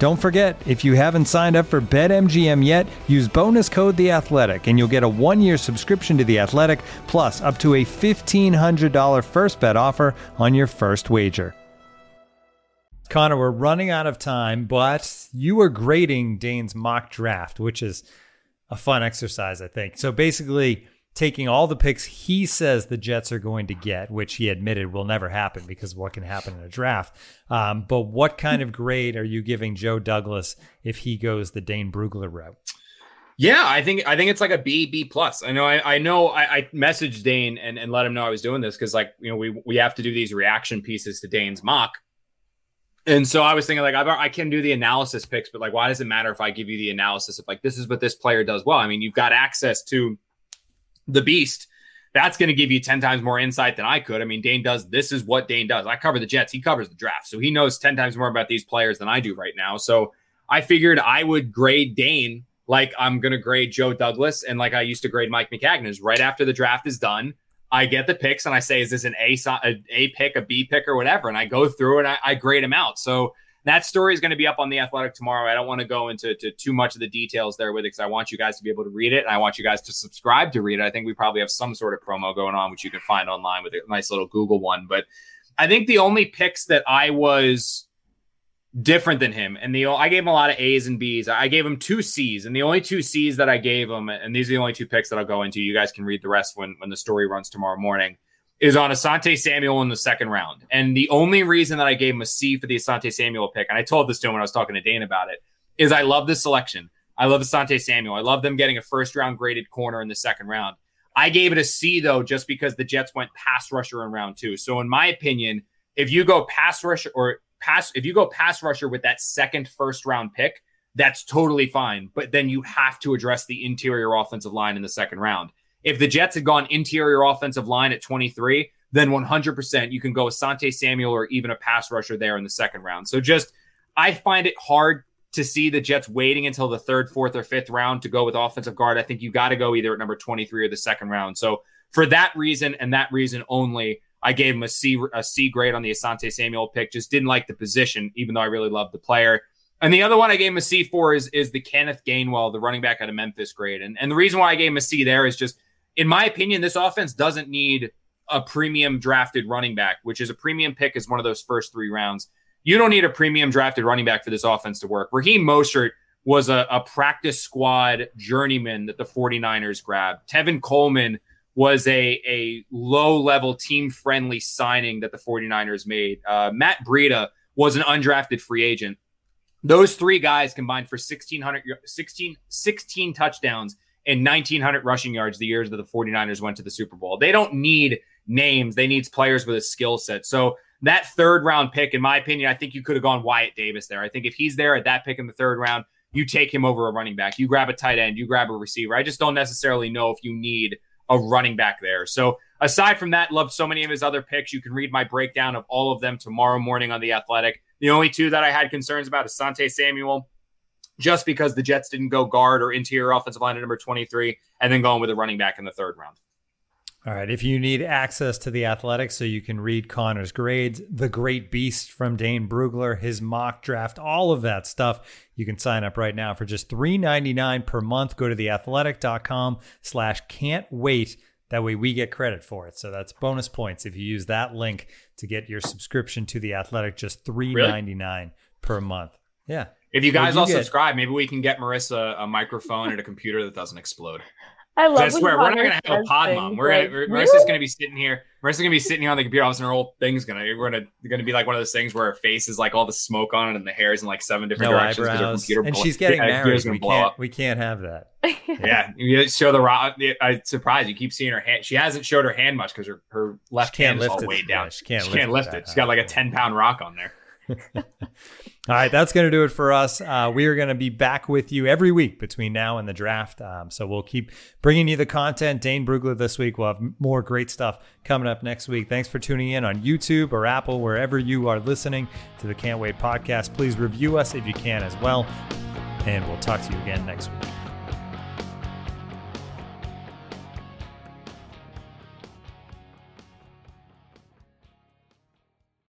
[SPEAKER 3] Don't forget, if you haven't signed up for BetMGM yet, use bonus code The Athletic, and you'll get a one-year subscription to The Athletic, plus up to a $1,500 first bet offer on your first wager. Connor, we're running out of time, but you were grading Dane's mock draft, which is a fun exercise, I think. So basically, taking all the picks he says the Jets are going to get, which he admitted will never happen because what can happen in a draft. Um, but what kind of grade are you giving Joe Douglas if he goes the Dane Brugler route?
[SPEAKER 4] Yeah, I think I think it's like a B B plus. I know I, I know I, I messaged Dane and, and let him know I was doing this because like you know we we have to do these reaction pieces to Dane's mock. And so I was thinking like I, I can do the analysis picks, but like why does it matter if I give you the analysis of like this is what this player does well? I mean you've got access to the beast that's going to give you 10 times more insight than I could. I mean, Dane does this is what Dane does. I cover the Jets, he covers the draft. So he knows 10 times more about these players than I do right now. So I figured I would grade Dane like I'm going to grade Joe Douglas and like I used to grade Mike Maccagnan. Right after the draft is done, I get the picks and I say, is this an A, a, a pick, a B pick, or whatever? And I go through and I, I grade them out. So that story is going to be up on the Athletic tomorrow. I don't want to go into to too much of the details there with it because I want you guys to be able to read it and I want you guys to subscribe to read it. I think we probably have some sort of promo going on, which you can find online with a nice little Google one. But I think the only picks that I was different than him, and the I gave him a lot of A's and B's. I gave him two C's, and the only two C's that I gave him, and these are the only two picks that I'll go into. You guys can read the rest when when the story runs tomorrow morning is on Asante Samuel in the second round. And the only reason that I gave him a C for the Asante Samuel pick, and I told this to him when I was talking to Dane about it, is I love this selection. I love Asante Samuel. I love them getting a first round graded corner in the second round. I gave it a C though, just because the Jets went pass rusher in round two. So in my opinion, if you go pass rusher or pass, if you go pass rusher with that second first round pick, that's totally fine. But then you have to address the interior offensive line in the second round. If the Jets had gone interior offensive line at 23, then 100% you can go with Asante Samuel or even a pass rusher there in the second round. So just, I find it hard to see the Jets waiting until the third, fourth, or fifth round to go with offensive guard. I think you got to go either at number 23 or the second round. So for that reason and that reason only, I gave him a C a C grade on the Asante Samuel pick. Just didn't like the position, even though I really loved the player. And the other one I gave him a C for is is the Kenneth Gainwell, the running back out of Memphis grade. And and the reason why I gave him a C there is just in my opinion, this offense doesn't need a premium drafted running back, which is a premium pick is one of those first three rounds. You don't need a premium drafted running back for this offense to work. Raheem Mostert was a, a practice squad journeyman that the 49ers grabbed. Tevin Coleman was a, a low level team friendly signing that the 49ers made. Uh, Matt Breida was an undrafted free agent. Those three guys combined for 1600 16, 16 touchdowns and 1900 rushing yards the years that the 49ers went to the Super Bowl. They don't need names, they need players with a skill set. So that third round pick, in my opinion, I think you could have gone Wyatt Davis there. I think if he's there at that pick in the third round, you take him over a running back. You grab a tight end, you grab a receiver. I just don't necessarily know if you need a running back there. So aside from that, loved so many of his other picks. You can read my breakdown of all of them tomorrow morning on the Athletic. The only two that I had concerns about is Sante Samuel just because the Jets didn't go guard or interior offensive line at number 23 and then going with a running back in the third round.
[SPEAKER 3] All right. If you need access to the athletics so you can read Connor's grades, the great beast from Dane Brugler, his mock draft, all of that stuff, you can sign up right now for just $3.99 per month. Go to theathletic.com slash can't wait. That way we get credit for it. So that's bonus points if you use that link to get your subscription to the athletic, just $3.99 really? per month. Yeah.
[SPEAKER 4] If you guys all get? subscribe, maybe we can get Marissa a microphone and a computer that doesn't explode.
[SPEAKER 5] I love. It. I
[SPEAKER 4] swear, we're not gonna have a pod mom. We're gonna, really? Marissa's gonna be sitting here. Marissa's gonna be sitting here on the computer. All of a sudden, her whole thing's gonna we're gonna gonna be like one of those things where her face is like all the smoke on it, and the hair is in like seven different
[SPEAKER 3] no
[SPEAKER 4] directions.
[SPEAKER 3] Eyebrows. Her and she's getting yeah, married. We can't, we can't have that.
[SPEAKER 4] yeah, you show the rock. I'm surprised you keep seeing her hand. She hasn't showed her hand much because her, her left hand is all way down.
[SPEAKER 3] She can't.
[SPEAKER 4] She
[SPEAKER 3] lift
[SPEAKER 4] can't lift it. it. She's got like a ten pound rock on there.
[SPEAKER 3] All right, that's going to do it for us. Uh, we are going to be back with you every week between now and the draft. Um, so we'll keep bringing you the content. Dane Brugler this week. We'll have more great stuff coming up next week. Thanks for tuning in on YouTube or Apple, wherever you are listening to the Can't Wait podcast. Please review us if you can as well. And we'll talk to you again next week.